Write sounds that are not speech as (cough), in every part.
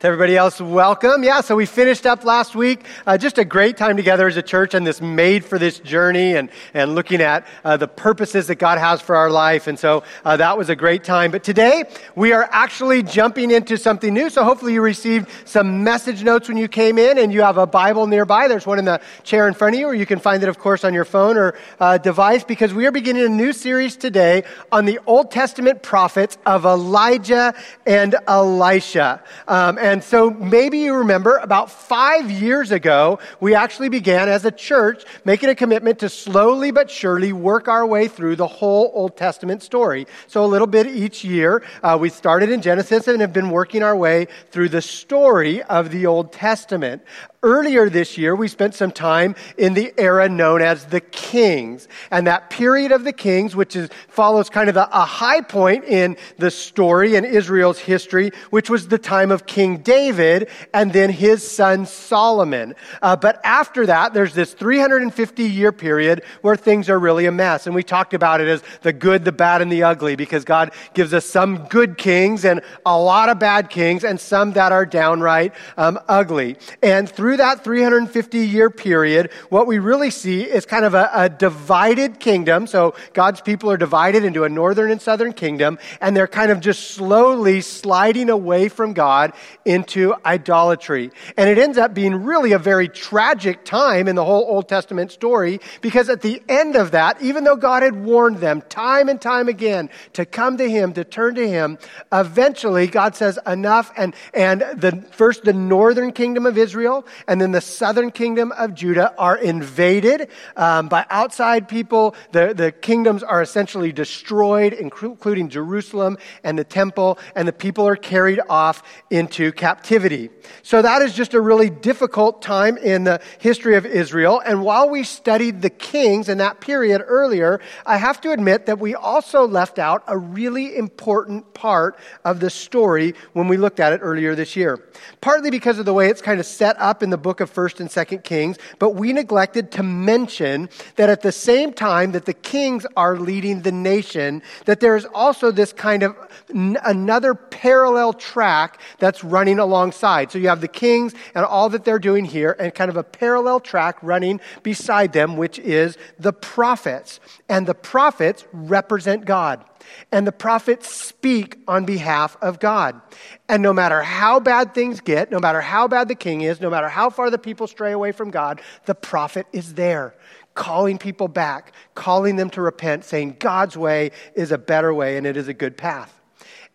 To everybody else, welcome. Yeah, so we finished up last week. Uh, just a great time together as a church and this made for this journey and, and looking at uh, the purposes that God has for our life. And so uh, that was a great time. But today, we are actually jumping into something new. So hopefully you received some message notes when you came in and you have a Bible nearby. There's one in the chair in front of you, or you can find it, of course, on your phone or uh, device because we are beginning a new series today on the Old Testament prophets of Elijah and Elisha. Um, and and so maybe you remember about five years ago, we actually began as a church making a commitment to slowly but surely work our way through the whole Old Testament story. So a little bit each year. Uh, we started in Genesis and have been working our way through the story of the Old Testament. Earlier this year, we spent some time in the era known as the Kings. And that period of the Kings, which is, follows kind of a, a high point in the story in Israel's history, which was the time of King David and then his son Solomon. Uh, but after that, there's this 350 year period where things are really a mess. And we talked about it as the good, the bad, and the ugly because God gives us some good kings and a lot of bad kings and some that are downright um, ugly. And through through that 350 year period, what we really see is kind of a, a, divided kingdom. So God's people are divided into a northern and southern kingdom, and they're kind of just slowly sliding away from God into idolatry. And it ends up being really a very tragic time in the whole Old Testament story because at the end of that, even though God had warned them time and time again to come to Him, to turn to Him, eventually God says enough. And, and the, first the northern kingdom of Israel and then the southern kingdom of Judah are invaded um, by outside people. The, the kingdoms are essentially destroyed, including Jerusalem and the temple, and the people are carried off into captivity. So that is just a really difficult time in the history of Israel. And while we studied the kings in that period earlier, I have to admit that we also left out a really important part of the story when we looked at it earlier this year. Partly because of the way it's kind of set up in in the book of 1st and 2nd Kings, but we neglected to mention that at the same time that the kings are leading the nation, that there is also this kind of n- another parallel track that's running alongside. So you have the kings and all that they're doing here, and kind of a parallel track running beside them, which is the prophets. And the prophets represent God. And the prophets speak on behalf of God. And no matter how bad things get, no matter how bad the king is, no matter how far the people stray away from God, the prophet is there, calling people back, calling them to repent, saying God's way is a better way and it is a good path.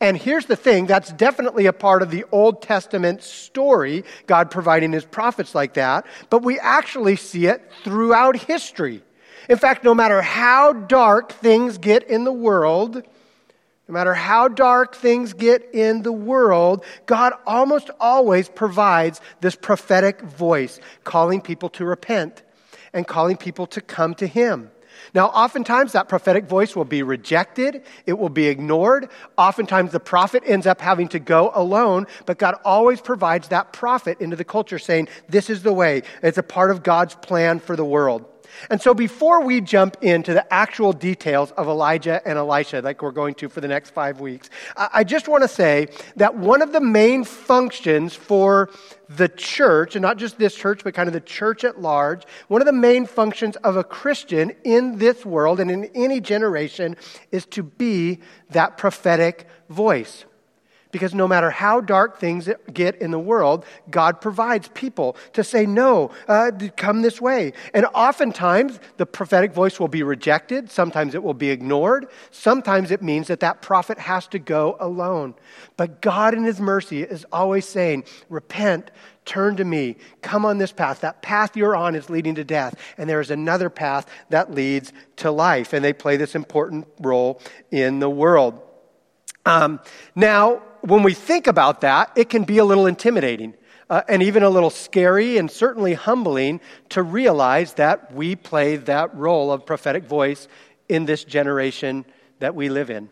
And here's the thing that's definitely a part of the Old Testament story, God providing his prophets like that, but we actually see it throughout history. In fact, no matter how dark things get in the world, no matter how dark things get in the world, God almost always provides this prophetic voice, calling people to repent and calling people to come to Him. Now, oftentimes that prophetic voice will be rejected, it will be ignored. Oftentimes the prophet ends up having to go alone, but God always provides that prophet into the culture saying, This is the way. It's a part of God's plan for the world. And so, before we jump into the actual details of Elijah and Elisha, like we're going to for the next five weeks, I just want to say that one of the main functions for the church, and not just this church, but kind of the church at large, one of the main functions of a Christian in this world and in any generation is to be that prophetic voice. Because no matter how dark things get in the world, God provides people to say, no, uh, come this way. And oftentimes, the prophetic voice will be rejected. Sometimes it will be ignored. Sometimes it means that that prophet has to go alone. But God, in His mercy, is always saying, repent, turn to me, come on this path. That path you're on is leading to death. And there is another path that leads to life. And they play this important role in the world. Um, now, when we think about that, it can be a little intimidating uh, and even a little scary and certainly humbling to realize that we play that role of prophetic voice in this generation that we live in.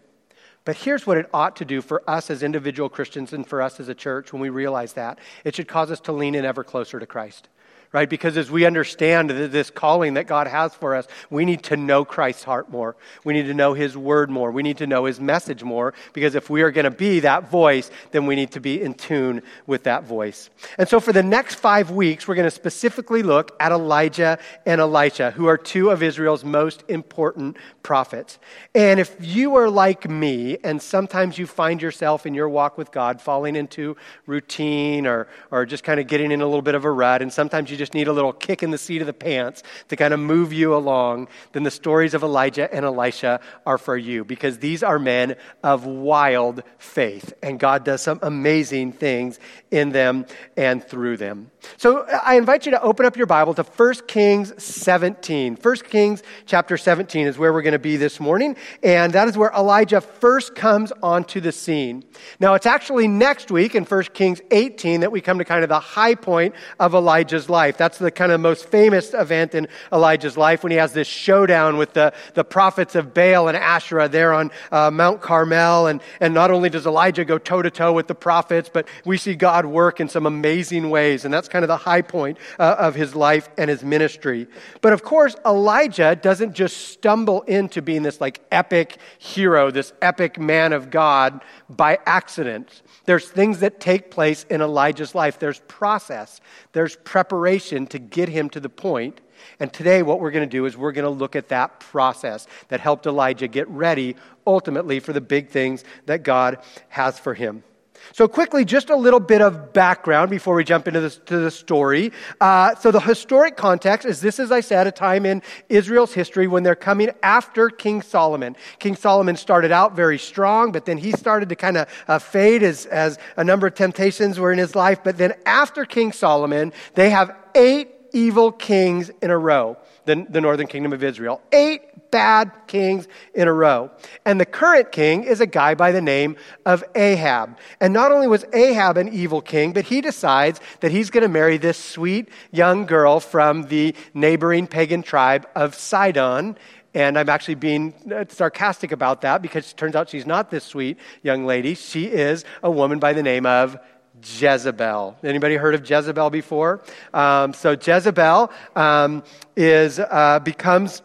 But here's what it ought to do for us as individual Christians and for us as a church when we realize that. It should cause us to lean in ever closer to Christ right? Because as we understand this calling that God has for us, we need to know Christ's heart more. We need to know his word more. We need to know his message more because if we are going to be that voice, then we need to be in tune with that voice. And so for the next five weeks, we're going to specifically look at Elijah and Elisha, who are two of Israel's most important prophets. And if you are like me and sometimes you find yourself in your walk with God falling into routine or, or just kind of getting in a little bit of a rut, and sometimes you just need a little kick in the seat of the pants to kind of move you along, then the stories of Elijah and Elisha are for you because these are men of wild faith. And God does some amazing things in them and through them. So uh, I invite you to open up your Bible to 1 Kings 17. 1 Kings chapter 17 is where we're going to be this morning. And that is where Elijah first comes onto the scene. Now, it's actually next week in 1 Kings 18 that we come to kind of the high point of Elijah's life life. That's the kind of most famous event in Elijah's life when he has this showdown with the, the prophets of Baal and Asherah there on uh, Mount Carmel. And, and not only does Elijah go toe to toe with the prophets, but we see God work in some amazing ways. And that's kind of the high point uh, of his life and his ministry. But of course, Elijah doesn't just stumble into being this like epic hero, this epic man of God by accident. There's things that take place in Elijah's life. There's process, there's preparation to get him to the point. And today, what we're going to do is we're going to look at that process that helped Elijah get ready ultimately for the big things that God has for him. So, quickly, just a little bit of background before we jump into this, to the story. Uh, so, the historic context is this, as I said, a time in Israel's history when they're coming after King Solomon. King Solomon started out very strong, but then he started to kind of uh, fade as, as a number of temptations were in his life. But then, after King Solomon, they have eight evil kings in a row, the, the northern kingdom of Israel. Eight bad kings in a row. And the current king is a guy by the name of Ahab. And not only was Ahab an evil king, but he decides that he's going to marry this sweet young girl from the neighboring pagan tribe of Sidon. And I'm actually being uh, sarcastic about that because it turns out she's not this sweet young lady. She is a woman by the name of Jezebel. Anybody heard of Jezebel before? Um, so Jezebel um, is uh, becomes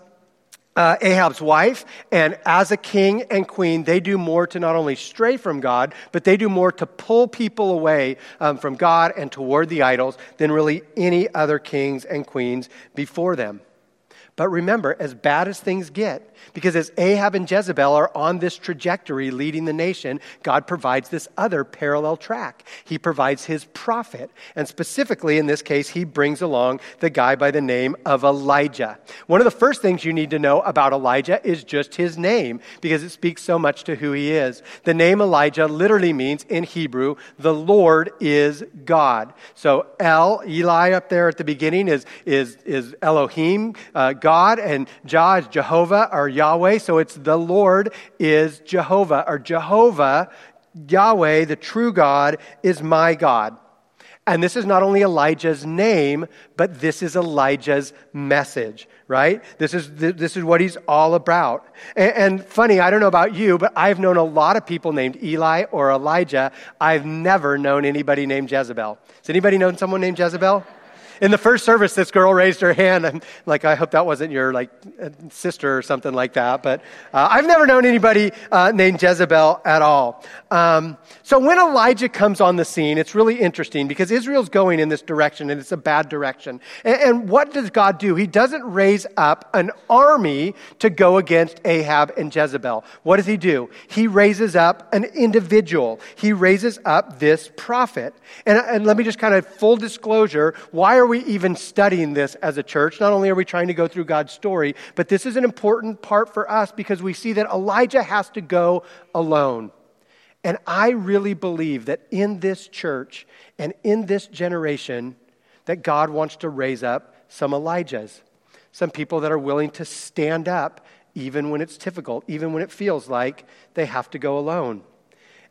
uh, Ahab's wife, and as a king and queen, they do more to not only stray from God, but they do more to pull people away um, from God and toward the idols than really any other kings and queens before them. But remember, as bad as things get, because as Ahab and Jezebel are on this trajectory leading the nation, God provides this other parallel track. He provides his prophet. And specifically, in this case, he brings along the guy by the name of Elijah. One of the first things you need to know about Elijah is just his name, because it speaks so much to who he is. The name Elijah literally means in Hebrew, the Lord is God. So El, Eli up there at the beginning is, is, is Elohim, uh, God, and Jah is Jehovah or Yahweh, so it's the Lord is Jehovah, or Jehovah, Yahweh, the true God, is my God. And this is not only Elijah's name, but this is Elijah's message, right? This is, this is what he's all about. And, and, funny, I don't know about you, but I've known a lot of people named Eli or Elijah. I've never known anybody named Jezebel. Has anybody known someone named Jezebel? In the first service, this girl raised her hand. I'm like, I hope that wasn't your like sister or something like that. But uh, I've never known anybody uh, named Jezebel at all. Um, so when Elijah comes on the scene, it's really interesting because Israel's going in this direction and it's a bad direction. And, and what does God do? He doesn't raise up an army to go against Ahab and Jezebel. What does he do? He raises up an individual. He raises up this prophet. And, and let me just kind of full disclosure. Why are we even studying this as a church? Not only are we trying to go through God's story, but this is an important part for us because we see that Elijah has to go alone. And I really believe that in this church and in this generation, that God wants to raise up some Elijahs, some people that are willing to stand up even when it's difficult, even when it feels like they have to go alone.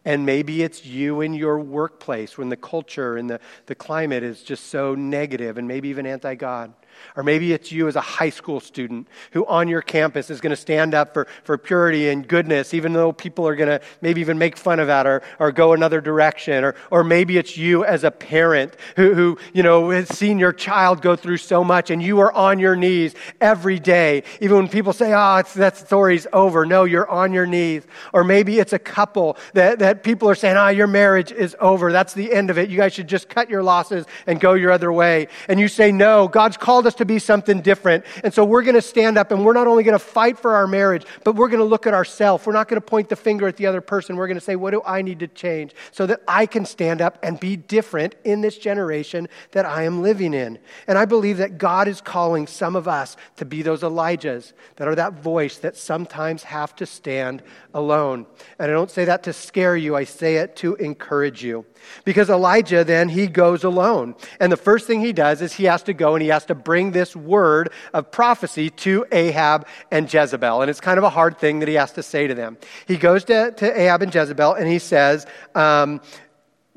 And maybe it's you in your workplace when the culture and the, the climate is just so negative and maybe even anti God. Or maybe it's you as a high school student who on your campus is going to stand up for, for purity and goodness, even though people are going to maybe even make fun of that or, or go another direction. Or, or maybe it's you as a parent who, who, you know, has seen your child go through so much and you are on your knees every day. Even when people say, oh, it's, that story's over. No, you're on your knees. Or maybe it's a couple that, that people are saying, ah, oh, your marriage is over. That's the end of it. You guys should just cut your losses and go your other way. And you say, no, God's called us to be something different. And so we're going to stand up and we're not only going to fight for our marriage, but we're going to look at ourselves. We're not going to point the finger at the other person. We're going to say, what do I need to change so that I can stand up and be different in this generation that I am living in? And I believe that God is calling some of us to be those Elijahs that are that voice that sometimes have to stand alone. And I don't say that to scare you, I say it to encourage you. Because Elijah then, he goes alone. And the first thing he does is he has to go and he has to bring this word of prophecy to Ahab and Jezebel. And it's kind of a hard thing that he has to say to them. He goes to, to Ahab and Jezebel and he says, um,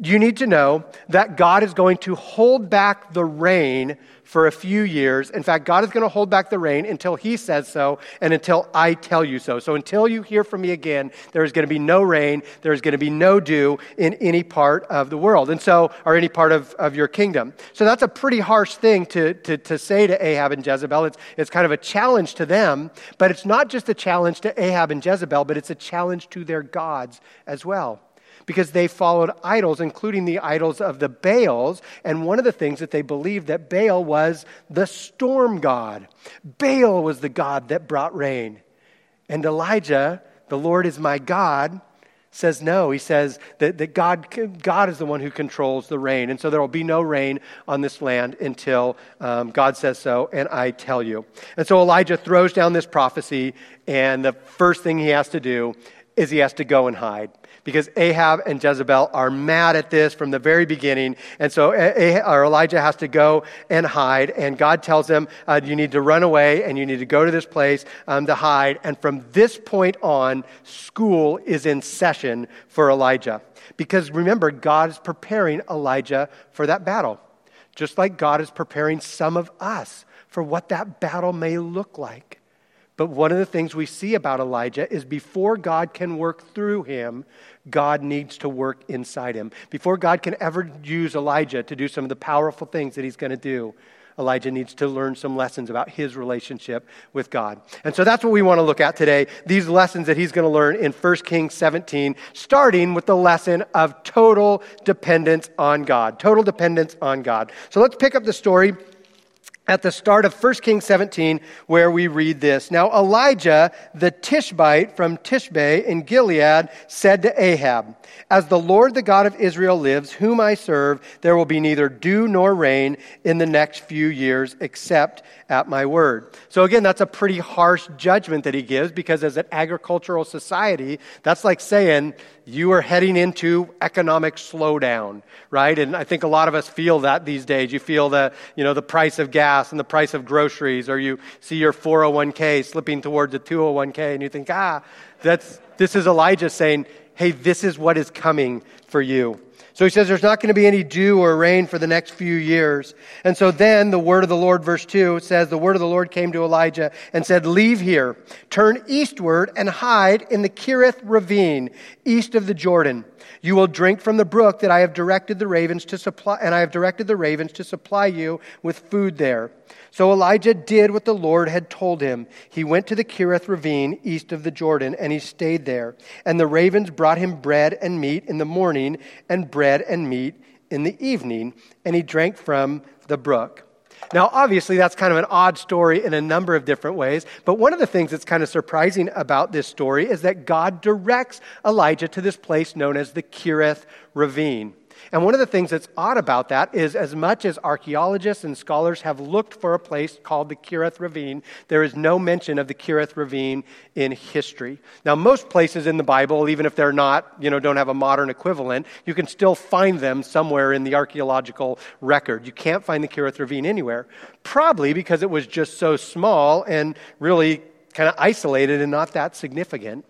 You need to know that God is going to hold back the rain for a few years. In fact, God is going to hold back the rain until He says so and until I tell you so. So until you hear from me again, there is going to be no rain, there is going to be no dew in any part of the world, and so, or any part of, of your kingdom. So that's a pretty harsh thing to, to, to say to Ahab and Jezebel. It's, it's kind of a challenge to them, but it's not just a challenge to Ahab and Jezebel, but it's a challenge to their gods as well because they followed idols, including the idols of the Baals. And one of the things that they believed that Baal was the storm god. Baal was the god that brought rain. And Elijah, the Lord is my God, says no. He says that, that God, God is the one who controls the rain. And so there will be no rain on this land until um, God says so, and I tell you. And so Elijah throws down this prophecy, and the first thing he has to do is he has to go and hide because Ahab and Jezebel are mad at this from the very beginning. And so Elijah has to go and hide. And God tells him, uh, You need to run away and you need to go to this place um, to hide. And from this point on, school is in session for Elijah. Because remember, God is preparing Elijah for that battle, just like God is preparing some of us for what that battle may look like. But one of the things we see about Elijah is before God can work through him, God needs to work inside him. Before God can ever use Elijah to do some of the powerful things that he's going to do, Elijah needs to learn some lessons about his relationship with God. And so that's what we want to look at today. These lessons that he's going to learn in 1 Kings 17, starting with the lesson of total dependence on God. Total dependence on God. So let's pick up the story at the start of 1 Kings 17, where we read this. Now, Elijah, the Tishbite from Tishbe in Gilead, said to Ahab, As the Lord, the God of Israel, lives, whom I serve, there will be neither dew nor rain in the next few years, except at my word. So, again, that's a pretty harsh judgment that he gives because, as an agricultural society, that's like saying, you are heading into economic slowdown, right? And I think a lot of us feel that these days. You feel the, you know, the price of gas and the price of groceries, or you see your 401k slipping towards a 201k, and you think, ah, that's, this is Elijah saying, hey, this is what is coming for you. So he says there's not going to be any dew or rain for the next few years. And so then the word of the Lord, verse 2 says, The word of the Lord came to Elijah and said, Leave here, turn eastward and hide in the Kerith ravine, east of the Jordan. You will drink from the brook that I have directed the ravens to supply, and I have directed the ravens to supply you with food there. So Elijah did what the Lord had told him. He went to the Kerith ravine east of the Jordan, and he stayed there. And the ravens brought him bread and meat in the morning, and bread and meat in the evening, and he drank from the brook. Now, obviously, that's kind of an odd story in a number of different ways, but one of the things that's kind of surprising about this story is that God directs Elijah to this place known as the Kerith Ravine. And one of the things that's odd about that is, as much as archaeologists and scholars have looked for a place called the Kerith Ravine, there is no mention of the Kerith Ravine in history. Now, most places in the Bible, even if they're not, you know, don't have a modern equivalent, you can still find them somewhere in the archaeological record. You can't find the Kerith Ravine anywhere, probably because it was just so small and really kind of isolated and not that significant.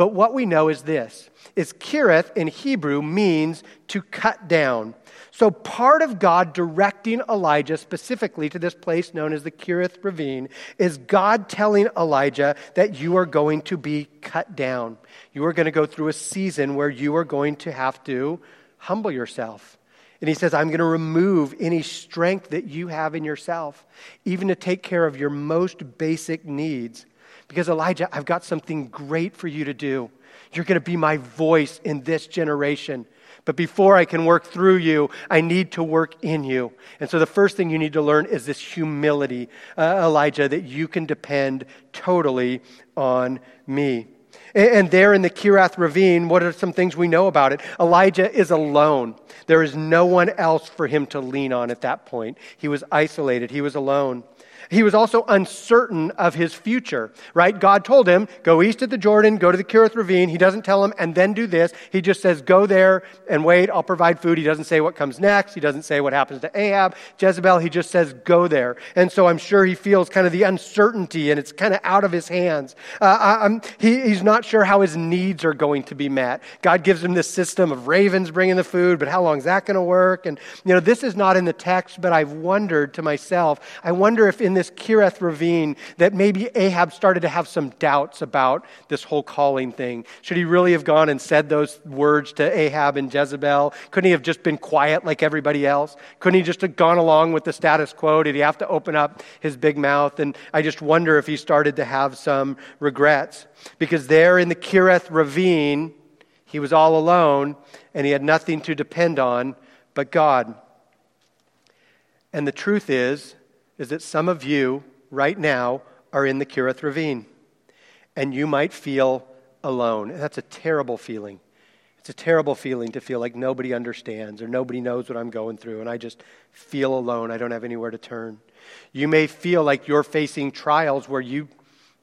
But what we know is this is Kerith in Hebrew means to cut down. So, part of God directing Elijah specifically to this place known as the Kerith Ravine is God telling Elijah that you are going to be cut down. You are going to go through a season where you are going to have to humble yourself. And he says, I'm going to remove any strength that you have in yourself, even to take care of your most basic needs. Because, Elijah, I've got something great for you to do. You're going to be my voice in this generation. But before I can work through you, I need to work in you. And so the first thing you need to learn is this humility, uh, Elijah, that you can depend totally on me. And, there in the Kerith ravine, what are some things we know about it? Elijah is alone. There is no one else for him to lean on at that point. He was isolated, he was alone. He was also uncertain of his future, right? God told him, go east of the Jordan, go to the Kerith Ravine. He doesn't tell him, and then do this. He just says, go there and wait, I'll provide food. He doesn't say what comes next. He doesn't say what happens to Ahab, Jezebel. He just says, go there. And so I'm sure he feels kind of the uncertainty, and it's kind of out of his hands. Uh, he, he's not sure how his needs are going to be met. God gives him this system of ravens bringing the food, but how long is that going to work? And, you know, this is not in the text, but I've wondered to myself, I wonder if in this Kerith ravine that maybe Ahab started to have some doubts about this whole calling thing. Should he really have gone and said those words to Ahab and Jezebel? Couldn't he have just been quiet like everybody else? Couldn't he just have gone along with the status quo? Did he have to open up his big mouth? And I just wonder if he started to have some regrets. Because there in the Kerith ravine, he was all alone and he had nothing to depend on but God. And the truth is, is that some of you right now are in the Kerith Ravine, and you might feel alone. And that's a terrible feeling. It's a terrible feeling to feel like nobody understands or nobody knows what I'm going through, and I just feel alone. I don't have anywhere to turn. You may feel like you're facing trials where you,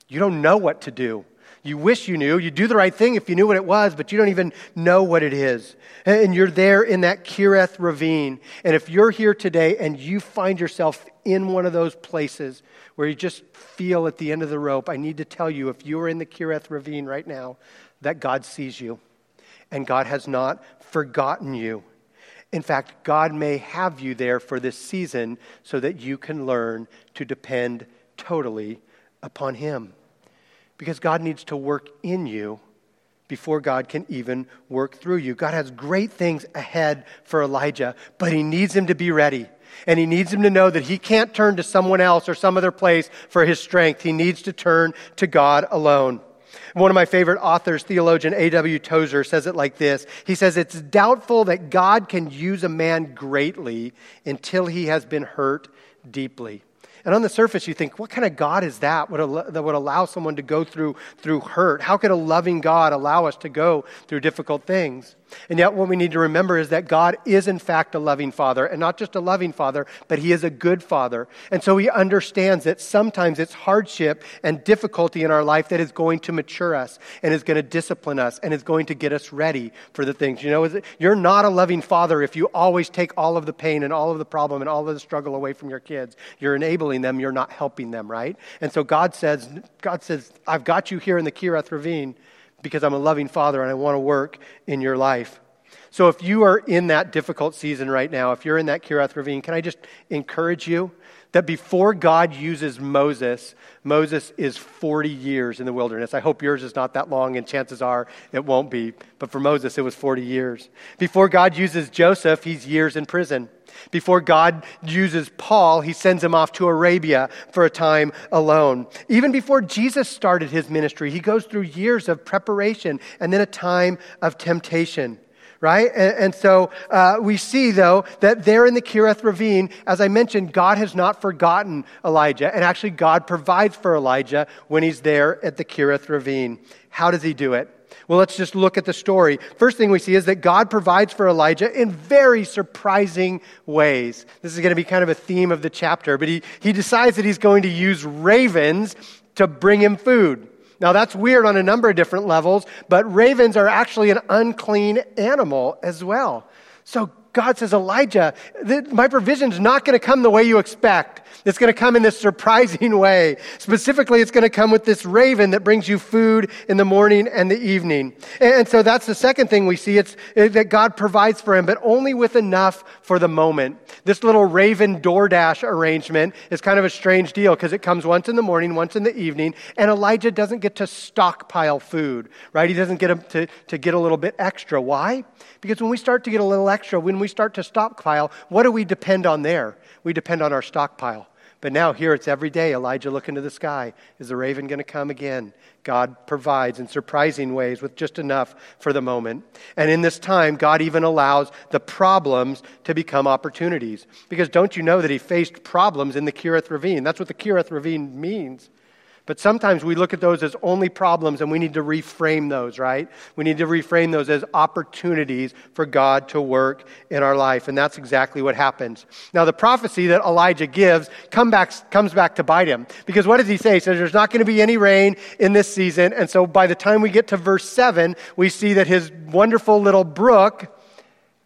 you don't know what to do. You wish you knew. You do the right thing if you knew what it was, but you don't even know what it is. And you're there in that Kerith ravine. And if you're here today and you find yourself in one of those places where you just feel at the end of the rope, I need to tell you if you are in the Kerith ravine right now, that God sees you and God has not forgotten you. In fact, God may have you there for this season so that you can learn to depend totally upon Him because God needs to work in you before God can even work through you. God has great things ahead for Elijah, but he needs him to be ready. And he needs him to know that he can't turn to someone else or some other place for his strength. He needs to turn to God alone. One of my favorite authors, theologian A.W. Tozer, says it like this He says, It's doubtful that God can use a man greatly until he has been hurt deeply. And on the surface, you think, what kind of God is that that would allow someone to go through, through hurt? How could a loving God allow us to go through difficult things? And yet, what we need to remember is that God is, in fact, a loving father, and not just a loving father, but he is a good father. And so he understands that sometimes it's hardship and difficulty in our life that is going to mature us and is going to discipline us and is going to get us ready for the things. You know, you're not a loving father if you always take all of the pain and all of the problem and all of the struggle away from your kids. You're enabling them, you're not helping them, right? And so God says, God says, I've got you here in the Kerith Ravine because I'm a loving father and I want to work in your life. So if you are in that difficult season right now, if you're in that Kerith ravine, can I just encourage you that before God uses Moses, Moses is 40 years in the wilderness. I hope yours is not that long, and chances are it won't be. But for Moses, it was 40 years. Before God uses Joseph, he's years in prison. Before God uses Paul, he sends him off to Arabia for a time alone. Even before Jesus started his ministry, he goes through years of preparation and then a time of temptation right? And, and so uh, we see, though, that there in the Kerith ravine, as I mentioned, God has not forgotten Elijah. And actually, God provides for Elijah when he's there at the Kerith ravine. How does he do it? Well, let's just look at the story. First thing we see is that God provides for Elijah in very surprising ways. This is going to be kind of a theme of the chapter, but he, he decides that he's going to use ravens to bring him food. Now, that's weird on a number of different levels, but ravens are actually an unclean animal as well. So God says, Elijah, my provision is not going to come the way you expect. It's going to come in this surprising (laughs) way. Specifically, it's going to come with this raven that brings you food in the morning and the evening. And so that's the second thing we see. It's uh, that God provides for him, but only with enough for the moment. This little raven DoorDash arrangement is kind of a strange deal because it comes once in the morning, once in the evening, and Elijah doesn't get to stockpile food, right? He doesn't get to, to get a little bit extra. Why? Because when we start to get a little extra, when we start to stockpile, what do we depend on there? We depend on our stockpile. But now here it's every day Elijah looking to the sky. Is the raven going to come again? God provides in surprising ways with just enough for the moment. And in this time, God even allows the problems to become opportunities. Because don't you know that he faced problems in the Kerith Ravine? That's what the Kerith Ravine means. But sometimes we look at those as only problems and we need to reframe those, right? We need to reframe those as opportunities for God to work in our life. And that's exactly what happens. Now, the prophecy that Elijah gives come back, comes back to bite him. Because what does he say? He says there's not going to be any rain in this season. And so by the time we get to verse 7, we see that his wonderful little brook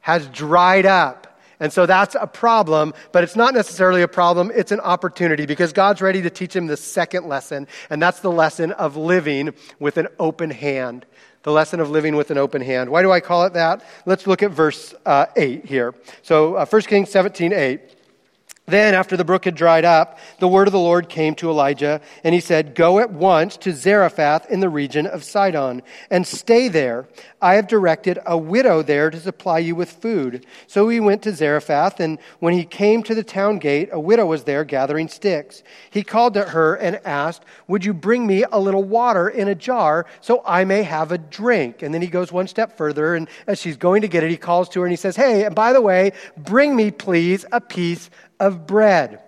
has dried up. And so that's a problem, but it's not necessarily a problem, it's an opportunity because God's ready to teach him the second lesson, and that's the lesson of living with an open hand. The lesson of living with an open hand. Why do I call it that? Let's look at verse uh, 8 here. So, uh, 1 Kings 17 8. Then, after the brook had dried up, the word of the Lord came to Elijah, and he said, Go at once to Zarephath in the region of Sidon, and stay there. I have directed a widow there to supply you with food. So he went to Zarephath, and when he came to the town gate, a widow was there gathering sticks. He called to her and asked, Would you bring me a little water in a jar so I may have a drink? And then he goes one step further, and as she's going to get it, he calls to her and he says, Hey, and by the way, bring me, please, a piece of bread.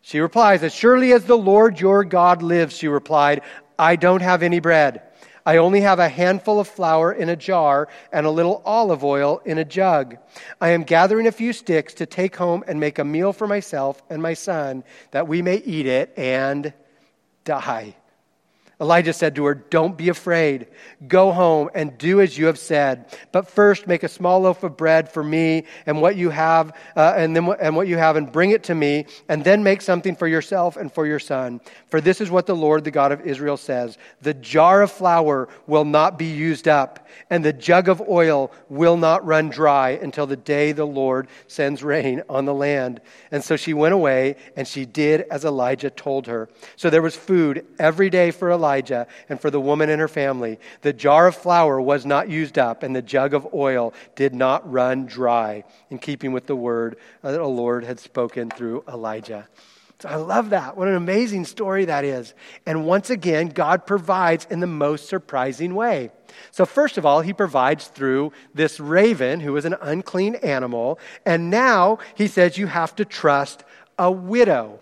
She replies, As surely as the Lord your God lives, she replied, I don't have any bread. I only have a handful of flour in a jar and a little olive oil in a jug. I am gathering a few sticks to take home and make a meal for myself and my son, that we may eat it and die. Elijah said to her, Don't be afraid. Go home and do as you have said. But first, make a small loaf of bread for me and what you have, uh, and then and what you have, and bring it to me. And then make something for yourself and for your son. For this is what the Lord, the God of Israel, says: The jar of flour will not be used up, and the jug of oil will not run dry until the day the Lord sends rain on the land. And so she went away, and she did as Elijah told her. So there was food every day for Elijah Elijah and for the woman and her family. The jar of flour was not used up, and the jug of oil did not run dry, in keeping with the word that the Lord had spoken through Elijah. So I love that. What an amazing story that is. And once again, God provides in the most surprising way. So, first of all, he provides through this raven who is an unclean animal. And now he says you have to trust a widow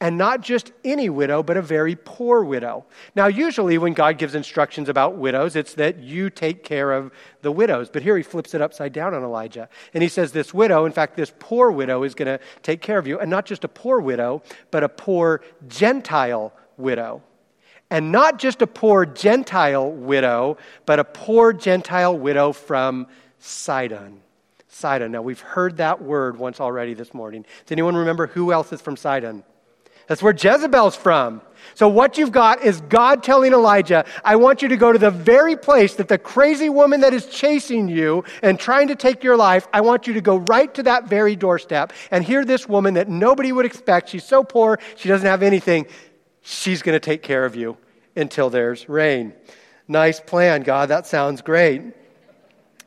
and not just any widow, but a very poor widow. Now, usually when God gives instructions about widows, it's that you take care of the widows. But here he flips it upside down on Elijah. And he says, This widow, in fact, this poor widow is going to take care of you. And not just a poor widow, but a poor Gentile widow. And not just a poor Gentile widow, but a poor Gentile widow from Sidon. Sidon. Now, we've heard that word once already this morning. Does anyone remember who else is from Sidon? That's where Jezebel's from. So, what you've got is God telling Elijah, I want you to go to the very place that the crazy woman that is chasing you and trying to take your life, I want you to go right to that very doorstep and hear this woman that nobody would expect. She's so poor, she doesn't have anything. She's going to take care of you until there's rain. Nice plan, God. That sounds great.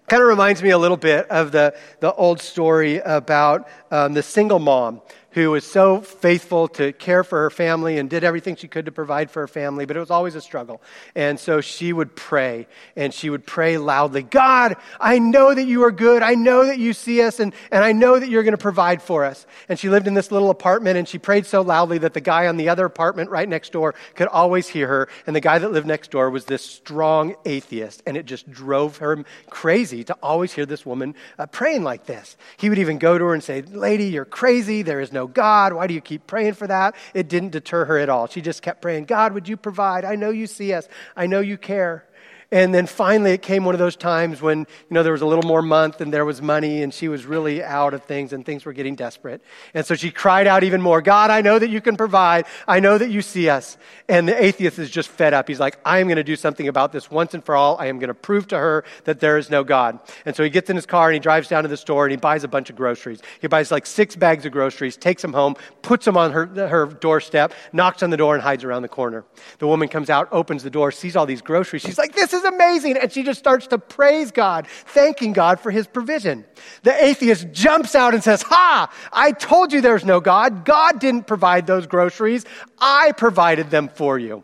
Kind of reminds me a little bit of the, the old story about um, the single mom who was so faithful to care for her family and did everything she could to provide for her family, but it was always a struggle. And so she would pray, and she would pray loudly God, I know that you are good. I know that you see us, and, and I know that you're going to provide for us. And she lived in this little apartment, and she prayed so loudly that the guy on the other apartment right next door could always hear her. And the guy that lived next door was this strong atheist, and it just drove her crazy to always hear this woman uh, praying like this. He would even go to her and say, Lady, you're crazy. There is no God. Why do you keep praying for that? It didn't deter her at all. She just kept praying, God, would you provide? I know you see us. I know you care. And then finally, it came one of those times when, you know, there was a little more month and there was money and she was really out of things and things were getting desperate. And so she cried out even more God, I know that you can provide. I know that you see us. And the atheist is just fed up. He's like, I am going to do something about this once and for all. I am going to prove to her that there is no God. And so he gets in his car and he drives down to the store and he buys a bunch of groceries. He buys like six bags of groceries, takes them home, puts them on her, her doorstep, knocks on the door, and hides around the corner. The woman comes out, opens the door, sees all these groceries. She's like, This is amazing. And she just starts to praise God, thanking God for his provision. The atheist jumps out and says, Ha! I told you there's no God. God didn't provide those groceries, I provided them for you.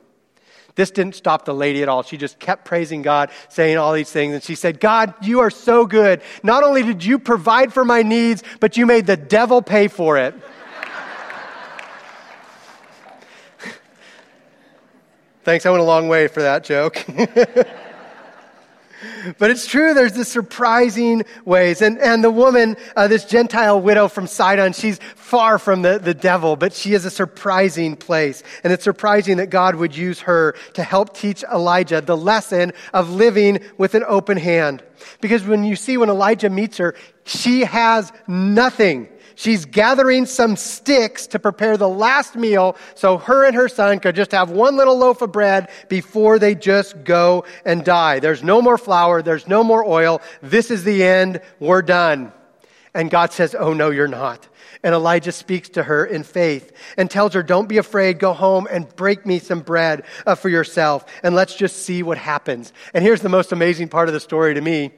This didn't stop the lady at all. She just kept praising God, saying all these things. And she said, God, you are so good. Not only did you provide for my needs, but you made the devil pay for it. (laughs) Thanks, I went a long way for that joke. (laughs) but it's true, there's this surprising ways. And, and the woman, uh, this Gentile widow from Sidon, she's far from the, the devil, but she is a surprising place. And it's surprising that God would use her to help teach Elijah the lesson of living with an open hand. Because when you see when Elijah meets her, she has nothing. She's gathering some sticks to prepare the last meal so her and her son could just have one little loaf of bread before they just go and die. There's no more flour. There's no more oil. This is the end. We're done. And God says, Oh, no, you're not. And Elijah speaks to her in faith and tells her, Don't be afraid. Go home and break me some bread uh, for yourself. And let's just see what happens. And here's the most amazing part of the story to me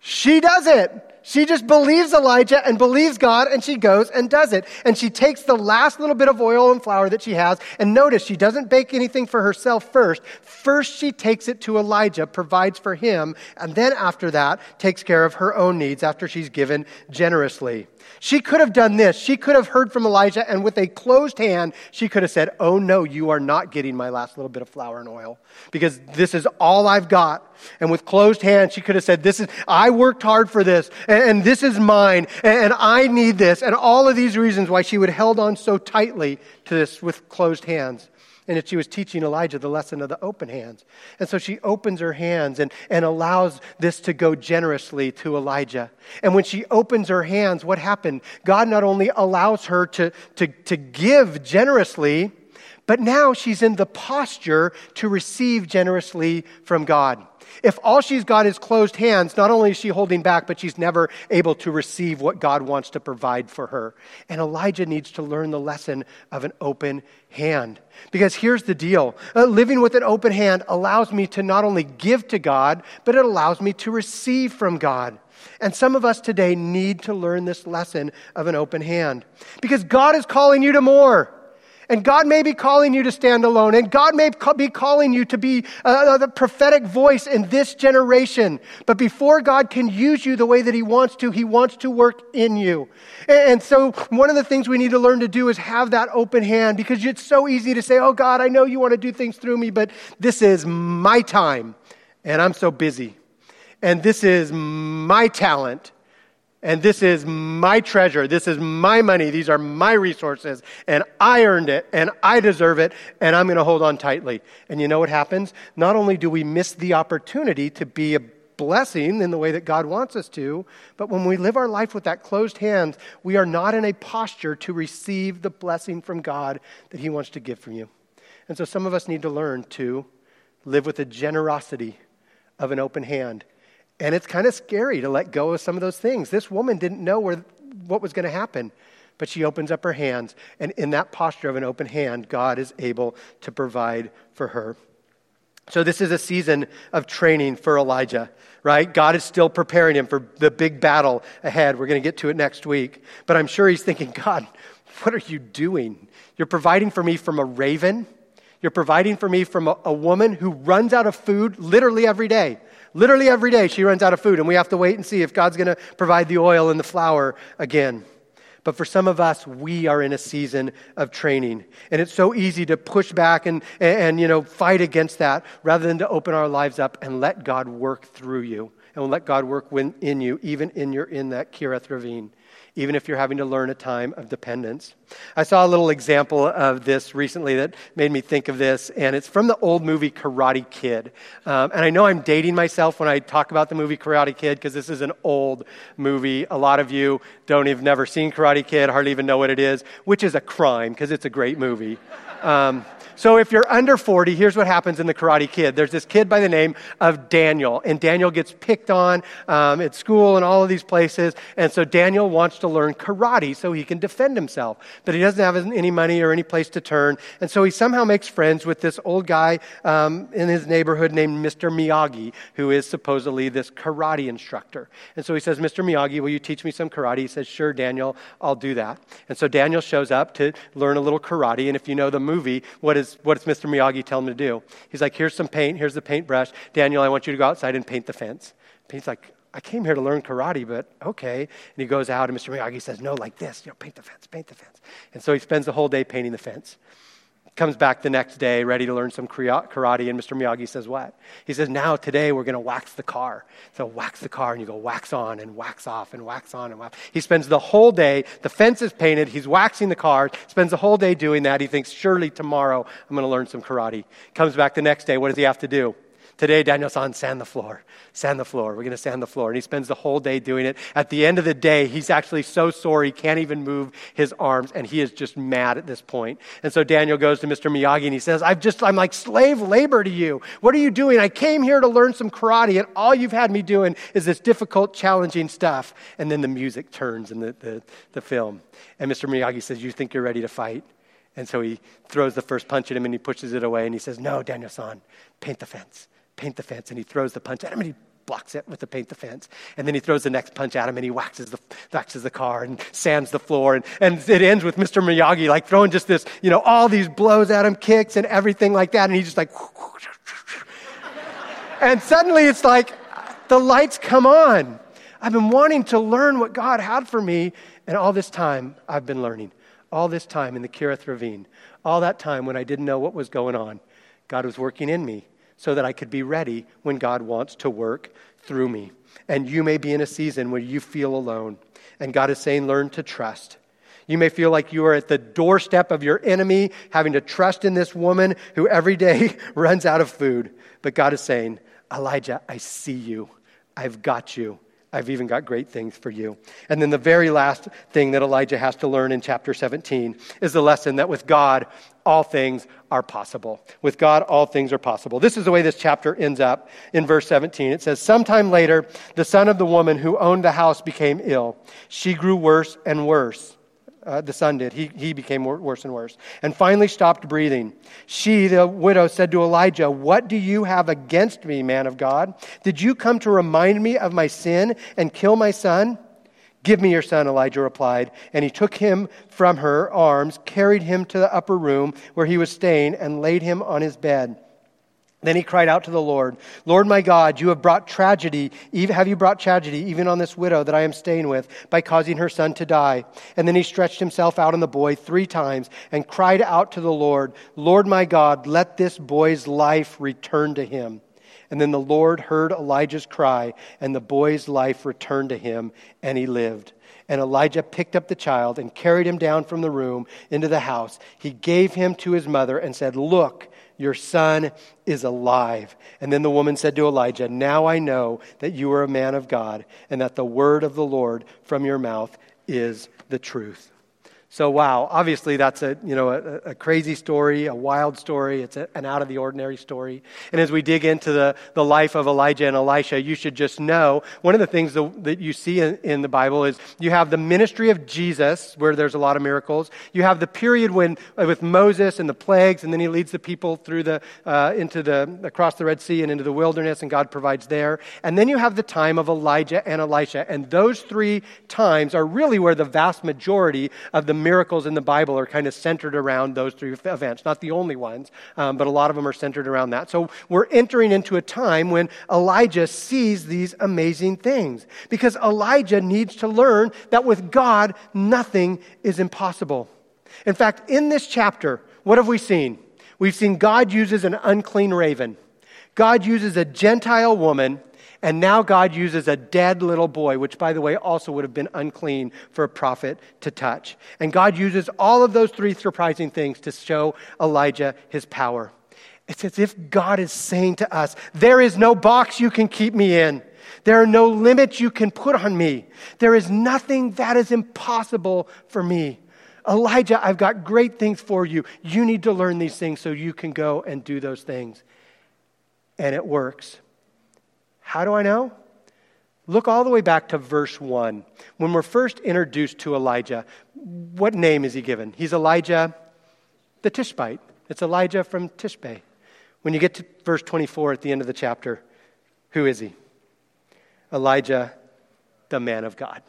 she does it. She just believes Elijah and believes God, and she goes and does it. And she takes the last little bit of oil and flour that she has, and notice she doesn't bake anything for herself first. First, she takes it to Elijah, provides for him, and then after that, takes care of her own needs after she's given generously. She could have done this. She could have heard from Elijah, and with a closed hand, she could have said, Oh, no, you are not getting my last little bit of flour and oil because this is all I've got. And with closed hands, she could have said, This is, I worked hard for this, and, and this is mine, and, and I need this, and all of these reasons why she would held on so tightly to this with closed hands and that she was teaching Elijah the lesson of the open hands. And so she opens her hands and, and allows this to go generously to Elijah. And when she opens her hands, what happened? God not only allows her to, to, to give generously, but now she's in the posture to receive generously from God. If all she's got is closed hands, not only is she holding back, but she's never able to receive what God wants to provide for her. And Elijah needs to learn the lesson of an open hand. Because here's the deal uh, living with an open hand allows me to not only give to God, but it allows me to receive from God. And some of us today need to learn this lesson of an open hand. Because God is calling you to more. And God may be calling you to stand alone. And God may be calling you to be uh, the prophetic voice in this generation. But before God can use you the way that He wants to, He wants to work in you. And so one of the things we need to learn to do is have that open hand because it's so easy to say, Oh God, I know you want to do things through me, but this is my time and I'm so busy. And this is my talent and this is my treasure. This is my money. These are my resources. And I earned it and I deserve it and I'm going to hold on tightly. And you know what happens? Not only do we miss the opportunity to be a blessing in the way that God wants us to, but when we live our life with that closed hand, we are not in a posture to receive the blessing from God that He wants to give from you. And so some of us need to learn to live with the generosity of an open hand and it's kind of scary to let go of some of those things. This woman didn't know where, what was going to happen, but she opens up her hands. And in that posture of an open hand, God is able to provide for her. So, this is a season of training for Elijah, right? God is still preparing him for the big battle ahead. We're going to get to it next week. But I'm sure he's thinking, God, what are you doing? You're providing for me from a raven. You're providing for me from a, a woman who runs out of food literally every day. Literally every day she runs out of food, and we have to wait and see if God's going to provide the oil and the flour again. But for some of us, we are in a season of training. And it's so easy to push back and, and, you know, fight against that rather than to open our lives up and let God work through you and let God work in you, even in, your, in that Kerith ravine even if you're having to learn a time of dependence. I saw a little example of this recently that made me think of this, and it's from the old movie Karate Kid. Um, and I know I'm dating myself when I talk about the movie Karate Kid because this is an old movie. A lot of you don't have never seen Karate Kid, hardly even know what it is, which is a crime because it's a great movie. Um, so if you're under 40, here's what happens in The Karate Kid. There's this kid by the name of Daniel, and Daniel gets picked on um, at school and all of these places. And so Daniel wants to learn karate so he can defend himself. But he doesn't have any money or any place to turn. And so he somehow makes friends with this old guy um, in his neighborhood named Mr. Miyagi, who is supposedly this karate instructor. And so he says, Mr. Miyagi, will you teach me some karate? He says, Sure, Daniel, I'll do that. And so Daniel shows up to learn a little karate. And if you know the movie, what is what does Mr. Miyagi tell him to do? He's like, here's some paint, here's the paintbrush. Daniel, I want you to go outside and paint the fence. He's like, I came here to learn karate, but okay. And he goes out, and Mr. Miyagi says, no, like this, you know, paint the fence, paint the fence. And so he spends the whole day painting the fence comes back the next day ready to learn some karate, and Mr. Miyagi says, What? He says, Now, today, we're going to wax the car. So, wax the car, and you go wax on and wax off and wax on and wax. He spends the whole day, the fence is painted, he's waxing the car, spends the whole day doing that. He thinks, Surely tomorrow I'm going to learn some karate. Comes back the next day, what does he have to do? Today, Daniel san sand the floor. Sand the floor. We're going to sand the floor. And he spends the whole day doing it. At the end of the day, he's actually so sore he can't even move his arms, and he is just mad at this point. And so Daniel goes to Mr. Miyagi and he says, I've just, I'm like slave labor to you. What are you doing? I came here to learn some karate, and all you've had me doing is this difficult, challenging stuff. And then the music turns in the, the, the film. And Mr. Miyagi says, You think you're ready to fight? And so he throws the first punch at him and he pushes it away and he says, No, Daniel san, paint the fence paint the fence. And he throws the punch at him and he blocks it with the paint the fence. And then he throws the next punch at him and he waxes the, waxes the car and sands the floor. And, and it ends with Mr. Miyagi like throwing just this, you know, all these blows at him, kicks and everything like that. And he's just like, (laughs) and suddenly it's like the lights come on. I've been wanting to learn what God had for me. And all this time I've been learning. All this time in the Kerith Ravine. All that time when I didn't know what was going on. God was working in me so that I could be ready when God wants to work through me. And you may be in a season where you feel alone, and God is saying, learn to trust. You may feel like you are at the doorstep of your enemy, having to trust in this woman who every day (laughs) runs out of food. But God is saying, Elijah, I see you. I've got you. I've even got great things for you. And then the very last thing that Elijah has to learn in chapter 17 is the lesson that with God, all things are possible. With God, all things are possible. This is the way this chapter ends up in verse 17. It says, Sometime later, the son of the woman who owned the house became ill. She grew worse and worse uh, the son did. He, he became worse and worse. And finally stopped breathing. She, the widow, said to Elijah, What do you have against me, man of God? Did you come to remind me of my sin and kill my son? Give me your son, Elijah replied. And he took him from her arms, carried him to the upper room where he was staying, and laid him on his bed. Then he cried out to the Lord, Lord my God, you have brought tragedy, have you brought tragedy even on this widow that I am staying with by causing her son to die? And then he stretched himself out on the boy three times and cried out to the Lord, Lord my God, let this boy's life return to him. And then the Lord heard Elijah's cry, and the boy's life returned to him, and he lived. And Elijah picked up the child and carried him down from the room into the house. He gave him to his mother and said, Look, your son is alive. And then the woman said to Elijah, Now I know that you are a man of God, and that the word of the Lord from your mouth is the truth. So, wow, obviously that's a, you know, a, a crazy story, a wild story. It's a, an out of the ordinary story. And as we dig into the, the life of Elijah and Elisha, you should just know one of the things that you see in, in the Bible is you have the ministry of Jesus, where there's a lot of miracles. You have the period when, uh, with Moses and the plagues, and then he leads the people through the, uh, into the, across the Red Sea and into the wilderness, and God provides there. And then you have the time of Elijah and Elisha. And those three times are really where the vast majority of the miracles in the Bible are kind of centered around those three events. Not the only ones, um, but a lot of them are centered around that. So we're entering into a time when Elijah sees these amazing things because Elijah needs to learn that with God, nothing is impossible. In fact, in this chapter, what have we seen? We've seen God uses an unclean raven. God uses a Gentile woman And now God uses a dead little boy, which, by the way, also would have been unclean for a prophet to touch. And God uses all of those three surprising things to show Elijah his power. It's as if God is saying to us, There is no box you can keep me in. There are no limits you can put on me. There is nothing that is impossible for me. Elijah, I've got great things for you. You need to learn these things so you can go and do those things. And it works. How do I know? Look all the way back to verse 1. When we're first introduced to Elijah, what name is he given? He's Elijah the Tishbite. It's Elijah from Tishbe. When you get to verse 24 at the end of the chapter, who is he? Elijah, the man of God.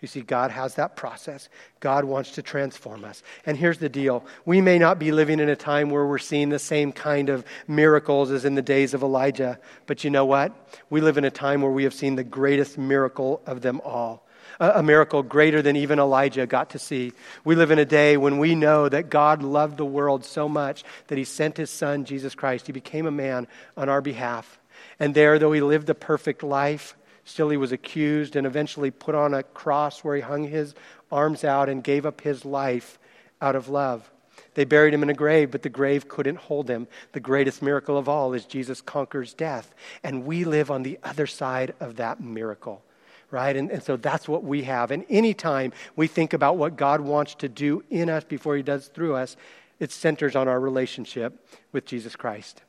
You see, God has that process. God wants to transform us. And here's the deal we may not be living in a time where we're seeing the same kind of miracles as in the days of Elijah, but you know what? We live in a time where we have seen the greatest miracle of them all. A, miracle greater than even Elijah got to see. We live in a day when we know that God loved the world so much that he sent his son, Jesus Christ. He became a man on our behalf. And there, though he lived a perfect life, Still, he was accused and eventually put on a cross where he hung his arms out and gave up his life out of love. They buried him in a grave, but the grave couldn't hold him. The greatest miracle of all is Jesus conquers death. And we live on the other side of that miracle, right? And, and so that's what we have. And anytime we think about what God wants to do in us before he does through us, it centers on our relationship with Jesus Christ.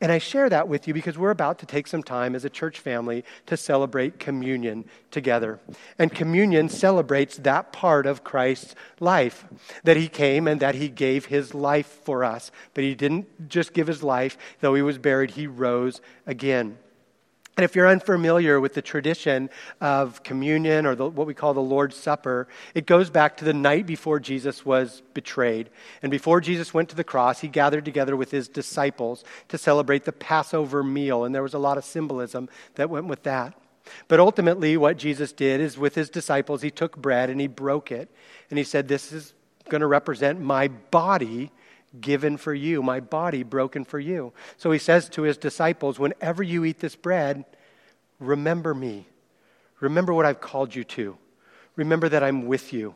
And I share that with you because we're about to take some time as a church family to celebrate communion together. And communion celebrates that part of Christ's life that he came and that he gave his life for us. But he didn't just give his life, though he was buried, he rose again. And if you're unfamiliar with the tradition of communion or the, what we call the Lord's Supper, it goes back to the night before Jesus was betrayed. And before Jesus went to the cross, he gathered together with his disciples to celebrate the Passover meal. And there was a lot of symbolism that went with that. But ultimately, what Jesus did is with his disciples, he took bread and he broke it. And he said, This is going to represent my body given for you, my body broken for you. So he says to his disciples, Whenever you eat this bread, remember me. Remember what I've called you to. Remember that I'm with you.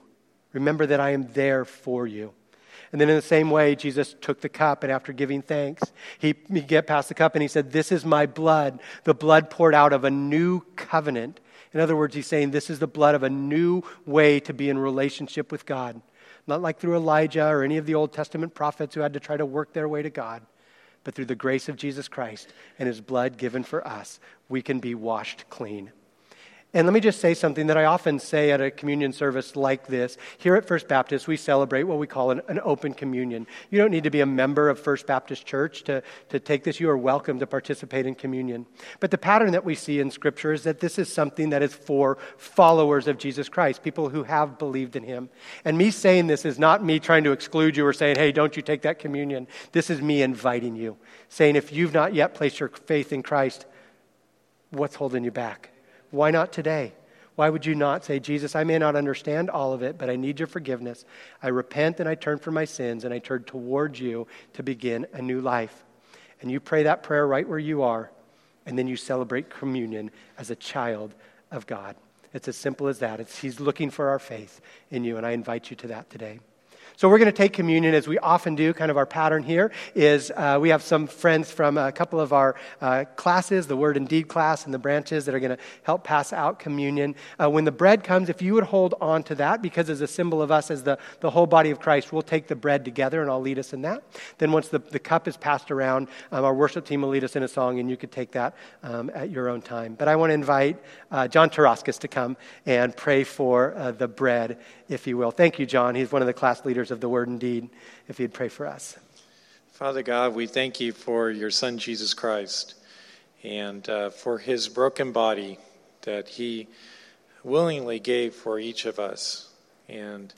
Remember that I am there for you. And then in the same way, Jesus took the cup, and after giving thanks, he, he get past the cup and he said, This is my blood, the blood poured out of a new covenant. In other words, he's saying, This is the blood of a new way to be in relationship with God. Not like through Elijah or any of the Old Testament prophets who had to try to work their way to God, but through the grace of Jesus Christ and his blood given for us, we can be washed clean. And let me just say something that I often say at a communion service like this. Here at First Baptist, we celebrate what we call an, an, open communion. You don't need to be a member of First Baptist Church to, to take this. You are welcome to participate in communion. But the pattern that we see in Scripture is that this is something that is for followers of Jesus Christ, people who have believed in Him. And me saying this is not me trying to exclude you or saying, hey, don't you take that communion. This is me inviting you, saying, if you've not yet placed your faith in Christ, what's holding you back? Why not today? Why would you not say, Jesus, I may not understand all of it, but I need your forgiveness. I repent and I turn from my sins and I turn towards you to begin a new life. And you pray that prayer right where you are, and then you celebrate communion as a child of God. It's as simple as that. It's, he's looking for our faith in you, and I invite you to that today. So we're going to take communion as we often do. Kind of our pattern here is uh, we have some friends from a couple of our uh, classes, the Word and Deed class and the branches that are going to help pass out communion. Uh, when the bread comes, if you would hold on to that, because as a symbol of us as the, the whole body of Christ, we'll take the bread together and I'll lead us in that. Then once the, the cup is passed around, um, our worship team will lead us in a song and you could take that um, at your own time. But I want to invite uh, John Taraskis to come and pray for uh, the bread, if you will. Thank you, John. He's one of the class leaders of the word and deed, if you'd pray for us. Father God, we thank you for your Son, Jesus Christ, and uh, for his broken body that he willingly gave for each of us. And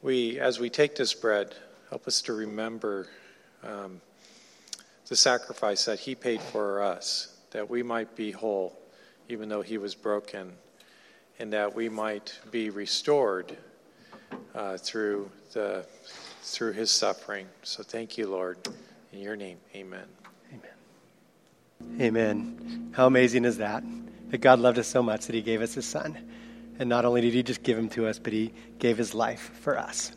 we, as we take this bread, help us to remember um, the sacrifice that he paid for us, that we might be whole, even though he was broken, and that we might be restored uh, through the through his suffering. So thank you, Lord. In your name, amen. Amen. Amen. How amazing is that? That God loved us so much that he gave us his son. And not only did he just give him to us, but he gave his life for us.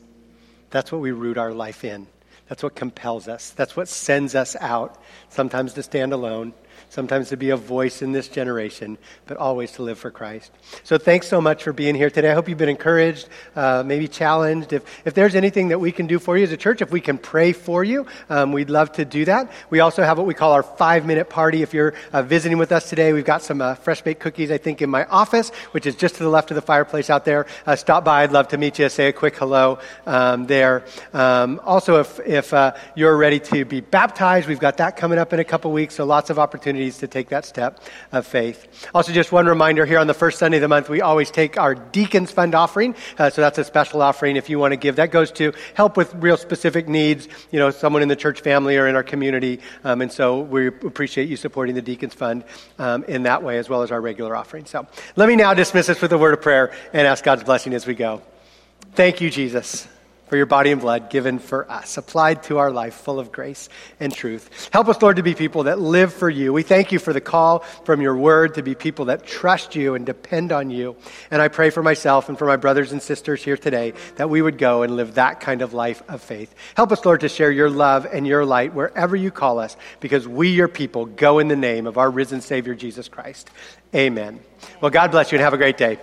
That's what we root our life in. That's what compels us. That's what sends us out, sometimes to stand alone, sometimes to be a voice in this generation, but always to live for Christ. So thanks so much for being here today. I hope you've been encouraged, uh, maybe challenged. If, if there's anything that we can do for you as a church, if we can pray for you, um, we'd love to do that. We also have what we call our five minute party. If you're uh, visiting with us today, we've got some uh, fresh baked cookies, I think, in my office, which is just to the left of the fireplace out there. Uh, stop by. I'd love to meet you. Say a quick hello um, there. Um, also, if, if uh, you're ready to be baptized, we've got that coming up in a couple weeks, so lots of opportunities opportunities to take that step of faith. Also, just one reminder here on the first Sunday of the month, we always take our Deacons Fund offering. Uh, so that's a special offering if you want to give. That goes to help with real specific needs, you know, someone in the church family or in our community. Um, and so we appreciate you supporting the Deacons Fund um, in that way as well as our regular offering. So let me now dismiss us with a word of prayer and ask God's blessing as we go. Thank you, Jesus for your body and blood given for us, applied to our life, full of grace and truth. Help us, Lord, to be people that live for you. We thank you for the call from your word to be people that trust you and depend on you. And I pray for myself and for my brothers and sisters here today that we would go and live that kind of life of faith. Help us, Lord, to share your love and your light wherever you call us, because we, your people, go in the name of our risen Savior, Jesus Christ. Amen. Well, God bless you and have a great day.